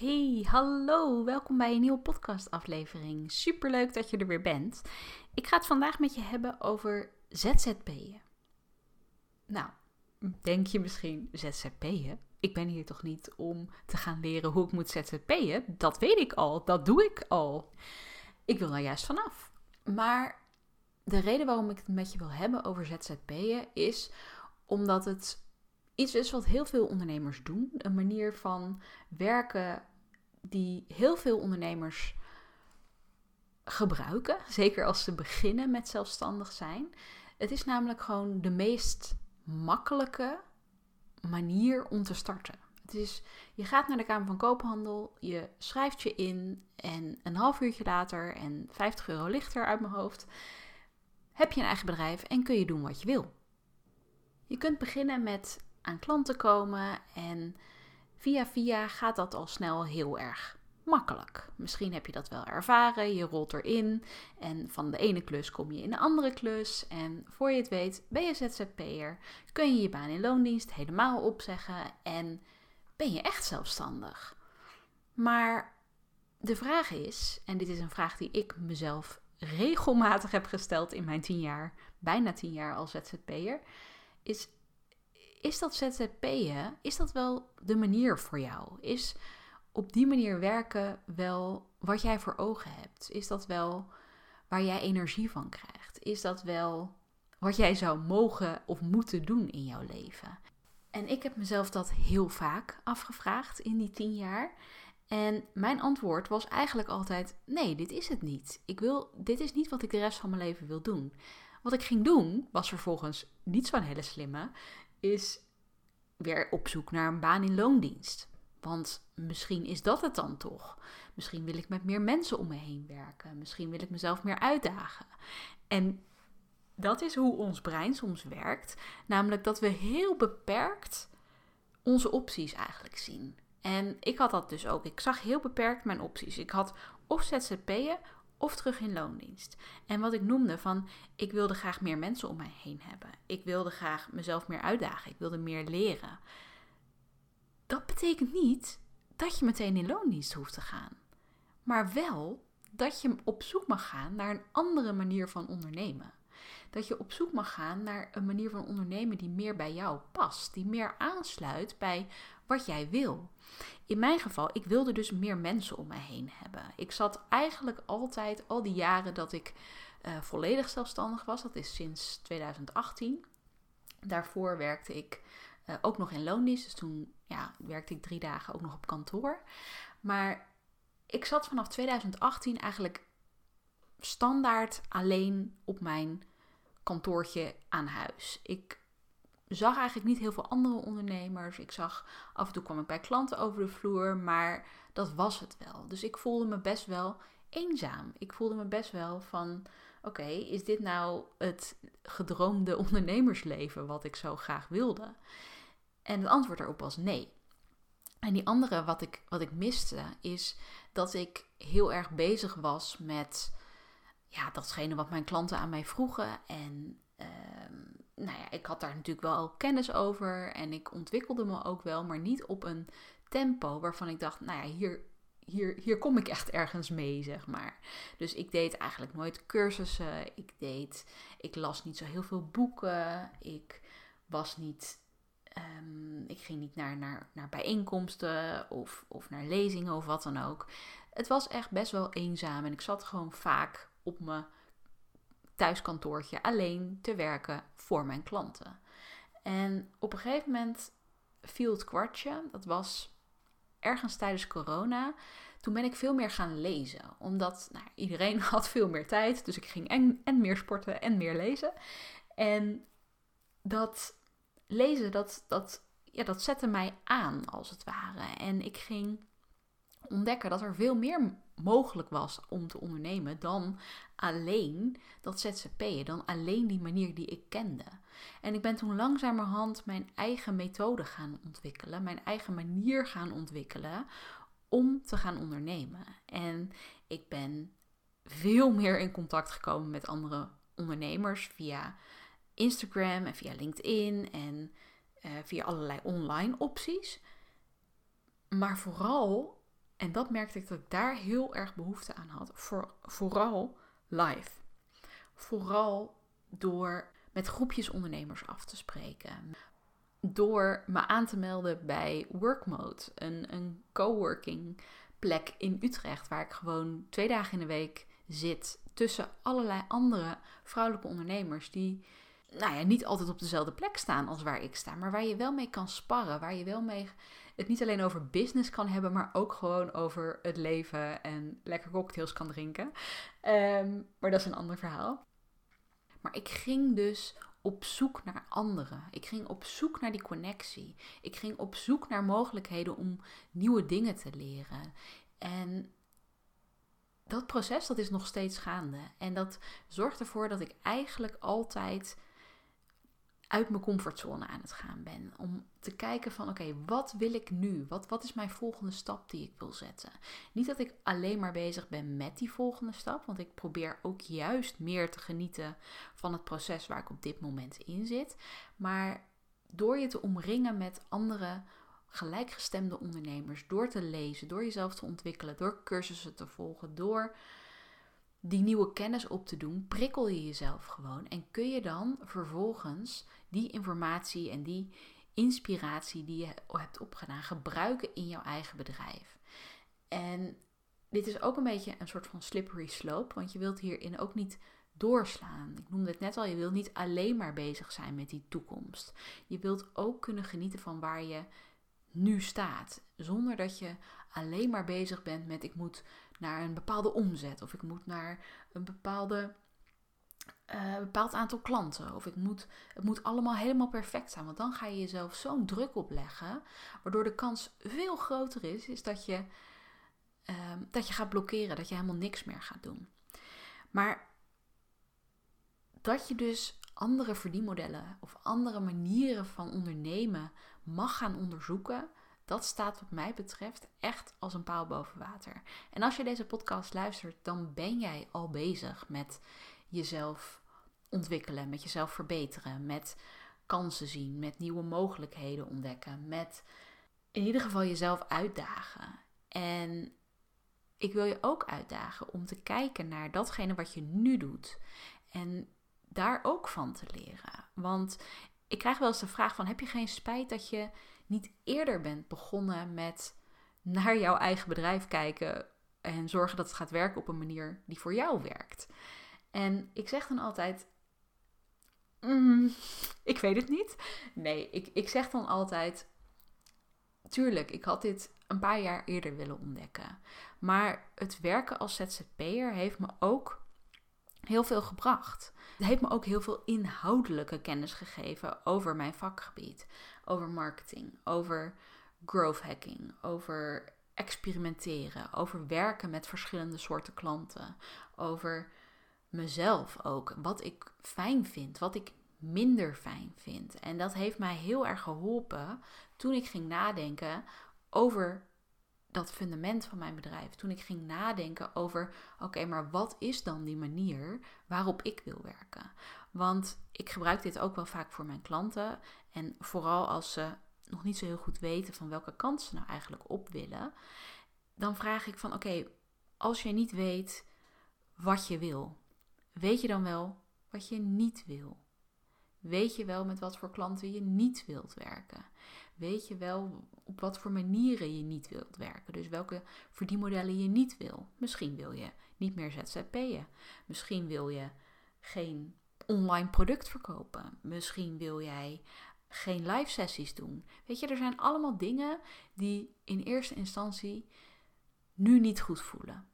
Hey, hallo, welkom bij een nieuwe podcastaflevering. Superleuk dat je er weer bent. Ik ga het vandaag met je hebben over ZZP'en. Nou, denk je misschien ZZP'en? Ik ben hier toch niet om te gaan leren hoe ik moet ZZP'en? Dat weet ik al, dat doe ik al. Ik wil daar juist vanaf. Maar de reden waarom ik het met je wil hebben over ZZP'en is omdat het iets is wat heel veel ondernemers doen. Een manier van werken die heel veel ondernemers gebruiken. Zeker als ze beginnen met zelfstandig zijn. Het is namelijk gewoon de meest makkelijke manier om te starten. Het is, je gaat naar de Kamer van Koophandel, je schrijft je in en een half uurtje later en 50 euro lichter uit mijn hoofd, heb je een eigen bedrijf en kun je doen wat je wil. Je kunt beginnen met aan klanten komen en via via gaat dat al snel heel erg makkelijk. Misschien heb je dat wel ervaren, je rolt erin en van de ene klus kom je in de andere klus en voor je het weet ben je ZZP'er, kun je je baan in loondienst helemaal opzeggen en ben je echt zelfstandig. Maar de vraag is, en dit is een vraag die ik mezelf regelmatig heb gesteld in mijn tien jaar, bijna tien jaar als ZZP'er, is is dat ZZP'en, is dat wel de manier voor jou? Is op die manier werken wel wat jij voor ogen hebt? Is dat wel waar jij energie van krijgt? Is dat wel wat jij zou mogen of moeten doen in jouw leven? En ik heb mezelf dat heel vaak afgevraagd in die tien jaar. En mijn antwoord was eigenlijk altijd: nee, dit is het niet. Ik wil, dit is niet wat ik de rest van mijn leven wil doen. Wat ik ging doen, was vervolgens niet zo'n hele slimme is weer op zoek naar een baan in loondienst. Want misschien is dat het dan toch. Misschien wil ik met meer mensen om me heen werken. Misschien wil ik mezelf meer uitdagen. En dat is hoe ons brein soms werkt. Namelijk dat we heel beperkt onze opties eigenlijk zien. En ik had dat dus ook. Ik zag heel beperkt mijn opties. Ik had of ZZP'en of terug in loondienst. En wat ik noemde van, ik wilde graag meer mensen om mij heen hebben. Ik wilde graag mezelf meer uitdagen. Ik wilde meer leren. Dat betekent niet dat je meteen in loondienst hoeft te gaan. Maar wel dat je op zoek mag gaan naar een andere manier van ondernemen. Dat je op zoek mag gaan naar een manier van ondernemen die meer bij jou past, die meer aansluit bij wat jij wil. In mijn geval, ik wilde dus meer mensen om mij heen hebben. Ik zat eigenlijk altijd, al die jaren dat ik uh, volledig zelfstandig was, dat is sinds 2018. Daarvoor werkte ik uh, ook nog in loondienst, dus toen ja, werkte ik drie dagen ook nog op kantoor. Maar ik zat vanaf 2018 eigenlijk standaard alleen op mijn kantoortje aan huis. Ik zag eigenlijk niet heel veel andere ondernemers. Ik zag af en toe kwam ik bij klanten over de vloer, maar dat was het wel. Dus ik voelde me best wel eenzaam. Ik voelde me best wel van: oké, is dit nou het gedroomde ondernemersleven wat ik zo graag wilde? En het antwoord daarop was nee. En die andere wat ik, wat ik miste is dat ik heel erg bezig was met ja, datgene wat mijn klanten aan mij vroegen. En ehm, nou ja, ik had daar natuurlijk wel kennis over en ik ontwikkelde me ook wel, maar niet op een tempo waarvan ik dacht, nou ja, hier, hier, hier kom ik echt ergens mee, zeg maar. Dus ik deed eigenlijk nooit cursussen, ik deed, ik las niet zo heel veel boeken, ik was niet ehm, ik ging niet naar, naar, naar bijeenkomsten of, of naar lezingen of wat dan ook. Het was echt best wel eenzaam en ik zat gewoon vaak op mijn thuiskantoortje alleen te werken voor mijn klanten. En op een gegeven moment viel het kwartje. Dat was ergens tijdens corona. Toen ben ik veel meer gaan lezen. Omdat nou, iedereen had veel meer tijd. Dus ik ging en, en meer sporten en meer lezen. En dat lezen, dat, dat, ja, dat zette mij aan als het ware. En ik ging ontdekken dat er veel meer mogelijk was om te ondernemen dan alleen dat ZZP'en, dan alleen die manier die ik kende. En ik ben toen langzamerhand mijn eigen methode gaan ontwikkelen, mijn eigen manier gaan ontwikkelen om te gaan ondernemen. En ik ben veel meer in contact gekomen met andere ondernemers via Instagram en via LinkedIn en uh, via allerlei online opties. Maar vooral En dat merkte ik dat ik daar heel erg behoefte aan had. Voor, vooral live. Vooral door met groepjes ondernemers af te spreken. Door me aan te melden bij Workmode, een, een coworking plek in Utrecht, waar ik gewoon twee dagen in de week zit tussen allerlei andere vrouwelijke ondernemers die nou ja, niet altijd op dezelfde plek staan als waar ik sta, maar waar je wel mee kan sparren, waar je wel mee het niet alleen over business kan hebben, maar ook gewoon over het leven en lekker cocktails kan drinken. Ehm, maar dat is een ander verhaal. Maar ik ging dus op zoek naar anderen. Ik ging op zoek naar die connectie. Ik ging op zoek naar mogelijkheden om nieuwe dingen te leren. En dat proces dat is nog steeds gaande. En dat zorgt ervoor dat ik eigenlijk altijd uit mijn comfortzone aan het gaan ben. Om te kijken van oké, wat wil ik nu? Wat, wat is mijn volgende stap die ik wil zetten? Niet dat ik alleen maar bezig ben met die volgende stap, want ik probeer ook juist meer te genieten van het proces waar ik op dit moment in zit. Maar door je te omringen met andere gelijkgestemde ondernemers, door te lezen, door jezelf te ontwikkelen, door cursussen te volgen, door die nieuwe kennis op te doen, prikkel je jezelf gewoon en kun je dan vervolgens die informatie en die inspiratie die je hebt opgedaan gebruiken in jouw eigen bedrijf. En dit is ook een beetje een soort van slippery slope, want je wilt hierin ook niet doorslaan. Ik noemde het net al, je wilt niet alleen maar bezig zijn met die toekomst. Je wilt ook kunnen genieten van waar je nu staat, zonder dat je alleen maar bezig bent met ik moet naar een bepaalde omzet of ik moet naar een bepaalde uh, bepaald aantal klanten. Of ik moet, het moet allemaal helemaal perfect zijn. Want dan ga je jezelf zo'n druk opleggen. Waardoor de kans veel groter is, is dat je, uh, dat je gaat blokkeren. Dat je helemaal niks meer gaat doen. Maar dat je dus andere verdienmodellen of andere manieren van ondernemen mag gaan onderzoeken. Dat staat wat mij betreft echt als een paal boven water. En als je deze podcast luistert, dan ben jij al bezig met jezelf ontwikkelen, met jezelf verbeteren, met kansen zien, met nieuwe mogelijkheden ontdekken, met in ieder geval jezelf uitdagen. En ik wil je ook uitdagen om te kijken naar datgene wat je nu doet en daar ook van te leren. Want ik krijg wel eens de vraag van heb je geen spijt dat je niet eerder bent begonnen met naar jouw eigen bedrijf kijken en zorgen dat het gaat werken op een manier die voor jou werkt. En ik zeg dan altijd: mm, Ik weet het niet. Nee, ik, ik zeg dan altijd: Tuurlijk, ik had dit een paar jaar eerder willen ontdekken. Maar het werken als ZZP'er heeft me ook heel veel gebracht. Het heeft me ook heel veel inhoudelijke kennis gegeven over mijn vakgebied, over marketing, over growth hacking, over experimenteren, over werken met verschillende soorten klanten, over mezelf ook. Wat ik fijn vind, wat ik minder fijn vind. En dat heeft mij heel erg geholpen toen ik ging nadenken over dat fundament van mijn bedrijf. Toen ik ging nadenken over: oké, maar wat is dan die manier waarop ik wil werken? Want ik gebruik dit ook wel vaak voor mijn klanten. En vooral als ze nog niet zo heel goed weten van welke kant ze nou eigenlijk op willen, dan vraag ik van: oké, als je niet weet wat je wil, Weet je dan wel wat je niet wil? Weet je wel met wat voor klanten je niet wilt werken? Weet je wel op wat voor manieren je niet wilt werken? Dus welke verdienmodellen je niet wil? Misschien wil je niet meer ZZP'en. Misschien wil je geen online product verkopen. Misschien wil jij geen live sessies doen. Weet je, er zijn allemaal dingen die in eerste instantie nu niet goed voelen.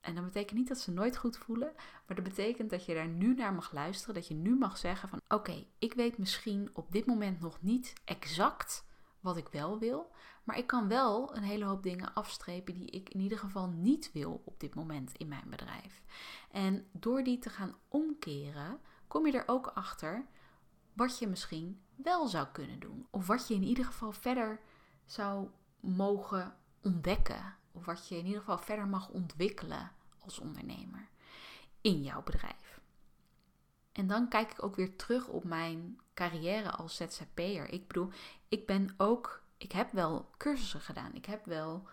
En dat betekent niet dat ze nooit goed voelen, maar dat betekent dat je daar nu naar mag luisteren. Dat je nu mag zeggen van oké, ik weet misschien op dit moment nog niet exact wat ik wel wil. Maar ik kan wel een hele hoop dingen afstrepen die ik in ieder geval niet wil op dit moment in mijn bedrijf. En door die te gaan omkeren, kom je er ook achter wat je misschien wel zou kunnen doen. Of wat je in ieder geval verder zou mogen ontdekken. Of wat je in ieder geval verder mag ontwikkelen als ondernemer in jouw bedrijf. En dan kijk ik ook weer terug op mijn carrière als ZZP'er. Ik bedoel, ik ben ook, ik heb wel cursussen gedaan. Ik heb wel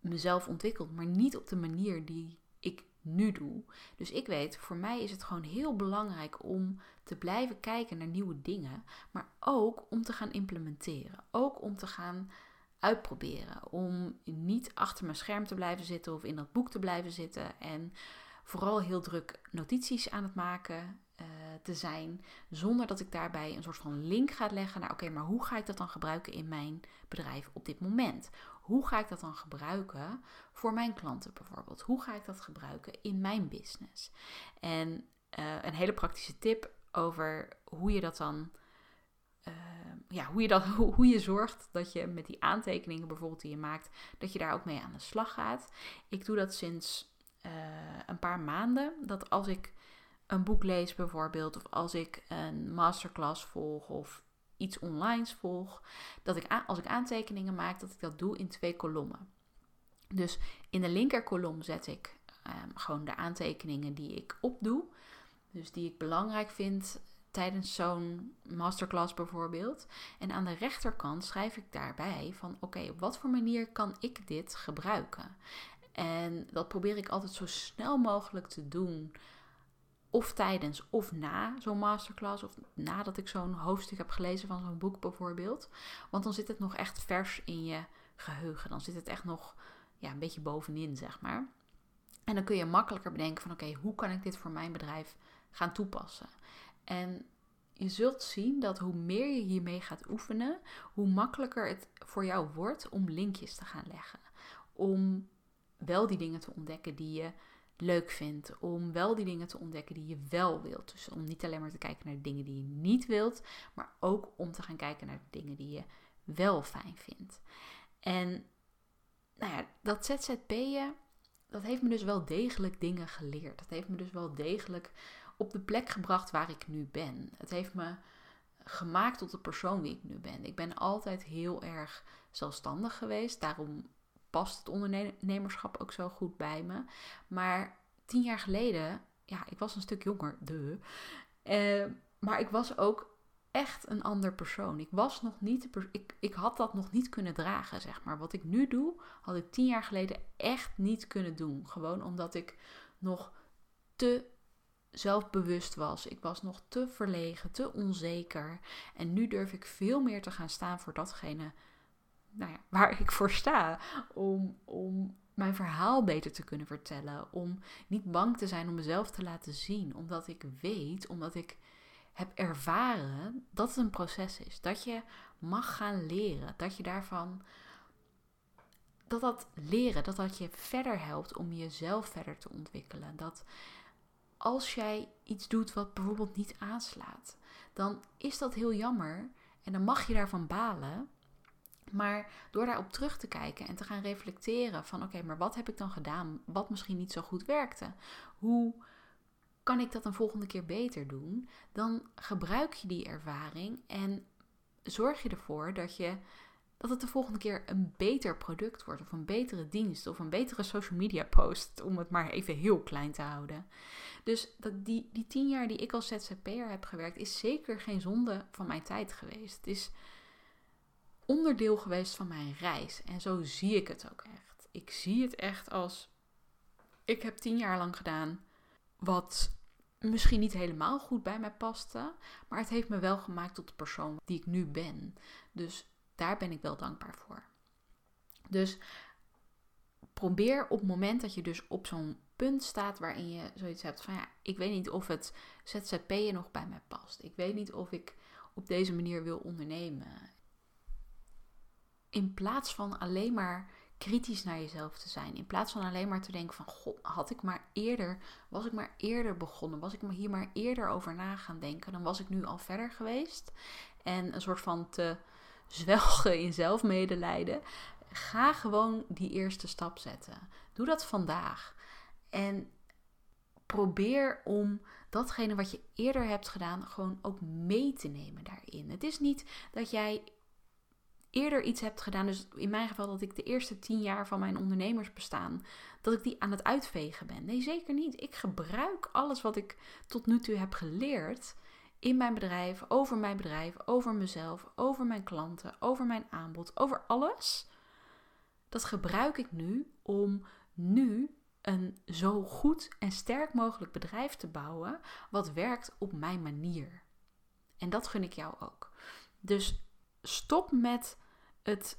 mezelf ontwikkeld, maar niet op de manier die ik nu doe. Dus ik weet, voor mij is het gewoon heel belangrijk om te blijven kijken naar nieuwe dingen, maar ook om te gaan implementeren. Ook om te gaan uitproberen. Om niet achter mijn scherm te blijven zitten of in dat boek te blijven zitten. En vooral heel druk notities aan het maken uh, te zijn. Zonder dat ik daarbij een soort van link ga leggen naar: oké, maar hoe ga ik dat dan gebruiken in mijn bedrijf op dit moment? Hoe ga ik dat dan gebruiken voor mijn klanten bijvoorbeeld? Hoe ga ik dat gebruiken in mijn business? En uh, een hele praktische tip over hoe je dat dan ja, hoe, je dat, hoe je zorgt dat je met die aantekeningen bijvoorbeeld die je maakt, dat je daar ook mee aan de slag gaat. Ik doe dat sinds een paar maanden. Dat als ik een boek lees bijvoorbeeld, of als ik een masterclass volg of iets online volg, dat ik als ik aantekeningen maak, dat ik dat doe in twee kolommen. Dus in de linker kolom zet ik um, gewoon de aantekeningen die ik opdoe. Dus die ik belangrijk vind tijdens zo'n masterclass bijvoorbeeld. En aan de rechterkant schrijf ik daarbij van oké, op wat voor manier kan ik dit gebruiken? En dat probeer ik altijd zo snel mogelijk te doen. Of tijdens of na zo'n masterclass. Of nadat ik zo'n hoofdstuk heb gelezen van zo'n boek bijvoorbeeld. Want dan zit het nog echt vers in je geheugen. Dan zit het echt nog ja, een beetje bovenin, zeg maar. En dan kun je makkelijker bedenken van oké, hoe kan ik dit voor mijn bedrijf gaan toepassen? En je zult zien dat hoe meer je hiermee gaat oefenen, hoe makkelijker het voor jou wordt om linkjes te gaan leggen. Om wel die dingen te ontdekken die je leuk vindt. Om wel die dingen te ontdekken die je wel wilt. Dus om niet alleen maar te kijken naar de dingen die je niet wilt, maar ook om te gaan kijken naar de dingen die je wel fijn vindt. En nou ja, dat ZZP'en, dat heeft me dus wel degelijk dingen geleerd. Dat heeft me dus wel degelijk op de plek gebracht waar ik nu ben. Het heeft me gemaakt tot de persoon wie ik nu ben. Ik ben altijd heel erg zelfstandig geweest. Daarom past het ondernemerschap ook zo goed bij me. Maar tien jaar geleden, ja, ik was een stuk jonger, de. Uh, maar ik was ook echt een ander persoon. Ik was nog niet, ik, ik had dat nog niet kunnen dragen, zeg maar. Wat ik nu doe, had ik tien jaar geleden echt niet kunnen doen. Gewoon omdat ik nog te zelfbewust was. Ik was nog te verlegen, te onzeker. En nu durf ik veel meer te gaan staan voor datgene nou ja, waar ik voor sta. Om, om mijn verhaal beter te kunnen vertellen. Om niet bang te zijn om mezelf te laten zien. Omdat ik weet, omdat ik heb ervaren dat het een proces is. Dat je mag gaan leren. Dat je daarvan. Dat dat leren, dat dat je verder helpt om jezelf verder te ontwikkelen. Dat als jij iets doet wat bijvoorbeeld niet aanslaat, dan is dat heel jammer en dan mag je daarvan balen. Maar door daarop terug te kijken en te gaan reflecteren van oké, maar wat heb ik dan gedaan wat misschien niet zo goed werkte? Hoe kan ik dat een volgende keer beter doen? Dan gebruik je die ervaring en zorg je ervoor dat je dat het de volgende keer een beter product wordt, of een betere dienst, of een betere social media post, om het maar even heel klein te houden. Dus dat die, die tien jaar die ik als ZZP'er heb gewerkt, is zeker geen zonde van mijn tijd geweest. Het is onderdeel geweest van mijn reis. En zo zie ik het ook echt. Ik zie het echt als. Ik heb tien jaar lang gedaan wat misschien niet helemaal goed bij mij paste, maar het heeft me wel gemaakt tot de persoon die ik nu ben. Dus daar ben ik wel dankbaar voor. Dus probeer op het moment dat je dus op zo'n punt staat waarin je zoiets hebt van ja, ik weet niet of het ZZP'en nog bij mij past. Ik weet niet of ik op deze manier wil ondernemen. In plaats van alleen maar kritisch naar jezelf te zijn. In plaats van alleen maar te denken van god, had ik maar eerder, was ik maar eerder begonnen, was ik hier maar eerder over na gaan denken, dan was ik nu al verder geweest. En een soort van te zwelgen in zelfmedelijden. Ga gewoon die eerste stap zetten. Doe dat vandaag. En probeer om datgene wat je eerder hebt gedaan gewoon ook mee te nemen daarin. Het is niet dat jij eerder iets hebt gedaan, dus in mijn geval dat ik de eerste tien jaar van mijn ondernemersbestaan, dat ik die aan het uitvegen ben. Nee, zeker niet. Ik gebruik alles wat ik tot nu toe heb geleerd in mijn bedrijf, over mijn bedrijf, over mezelf, over mijn klanten, over mijn aanbod, over alles. Dat gebruik ik nu om nu een zo goed en sterk mogelijk bedrijf te bouwen wat werkt op mijn manier. En dat gun ik jou ook. Dus stop met het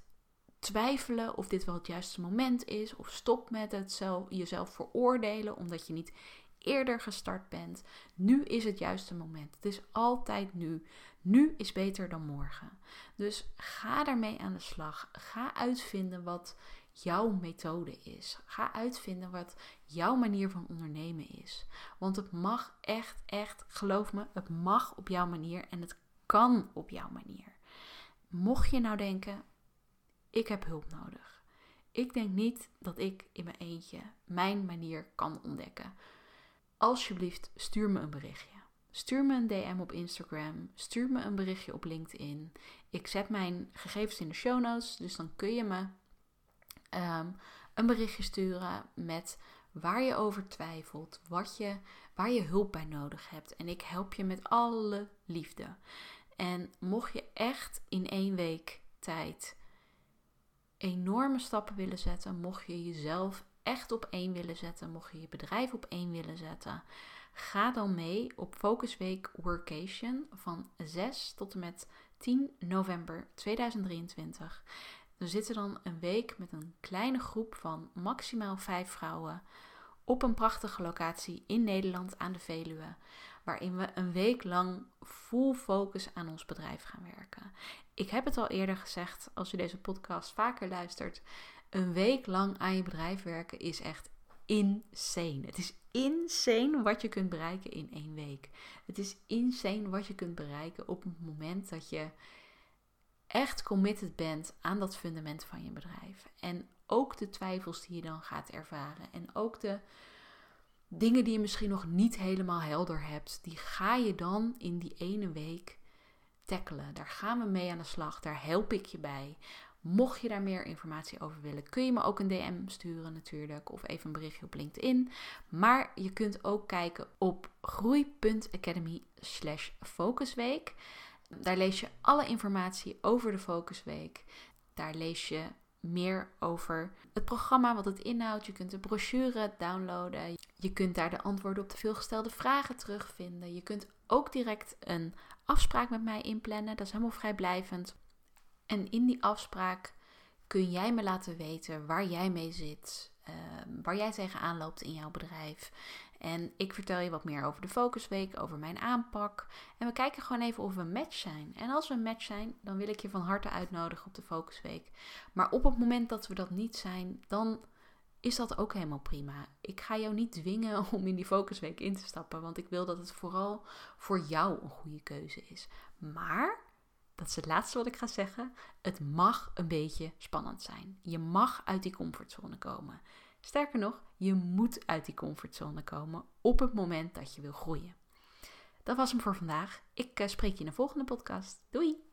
twijfelen of dit wel het juiste moment is. Of stop met het zelf, jezelf veroordelen omdat je niet eerder gestart bent. Nu is het juiste moment. Het is altijd nu. Nu is beter dan morgen. Dus ga daarmee aan de slag. Ga uitvinden wat jouw methode is. Ga uitvinden wat jouw manier van ondernemen is. Want het mag echt, echt, geloof me, het mag op jouw manier en het kan op jouw manier. Mocht je nou denken, ik heb hulp nodig. Ik denk niet dat ik in mijn eentje mijn manier kan ontdekken. Alsjeblieft, stuur me een berichtje. Stuur me een DM op Instagram. Stuur me een berichtje op LinkedIn. Ik zet mijn gegevens in de show notes. Dus dan kun je me um, een berichtje sturen met waar je over twijfelt, wat je, waar je hulp bij nodig hebt. En ik help je met alle liefde. En mocht je echt in één week tijd enorme stappen willen zetten, mocht je jezelf echt op één willen zetten, mocht je je bedrijf op één willen zetten, ga dan mee op Focus Week Workation van 6 tot en met 10 november 2023. We zitten dan een week met een kleine groep van maximaal vijf vrouwen op een prachtige locatie in Nederland aan de Veluwe, waarin we een week lang full focus aan ons bedrijf gaan werken. Ik heb het al eerder gezegd, als je deze podcast vaker luistert, een week lang aan je bedrijf werken is echt insane. Het is insane wat je kunt bereiken in één week. Het is insane wat je kunt bereiken op het moment dat je echt committed bent aan dat fundament van je bedrijf. En ook de twijfels die je dan gaat ervaren. En ook de dingen die je misschien nog niet helemaal helder hebt. Die ga je dan in die ene week tackelen. Daar gaan we mee aan de slag. Daar help ik je bij. Mocht je daar meer informatie over willen, kun je me ook een DM sturen natuurlijk. Of even een berichtje op LinkedIn. Maar je kunt ook kijken op groei.academy slash focusweek. Daar lees je alle informatie over de Focusweek. Daar lees je meer over het programma, wat het inhoudt. Je kunt de brochure downloaden. Je kunt daar de antwoorden op de veelgestelde vragen terugvinden. Je kunt ook direct een afspraak met mij inplannen. Dat is helemaal vrijblijvend. En in die afspraak kun jij me laten weten waar jij mee zit, ehm, waar jij tegenaan loopt in jouw bedrijf. En ik vertel je wat meer over de focusweek, over mijn aanpak. En we kijken gewoon even of we een match zijn. En als we een match zijn, dan wil ik je van harte uitnodigen op de focusweek. Maar op het moment dat we dat niet zijn, dan is dat ook helemaal prima. Ik ga jou niet dwingen om in die focusweek in te stappen, want ik wil dat het vooral voor jou een goede keuze is. Maar, dat is het laatste wat ik ga zeggen, het mag een beetje spannend zijn. Je mag uit die comfortzone komen. Sterker nog, je moet uit die comfortzone komen op het moment dat je wil groeien. Dat was hem voor vandaag. Ik eh, spreek je in de volgende podcast. Doei!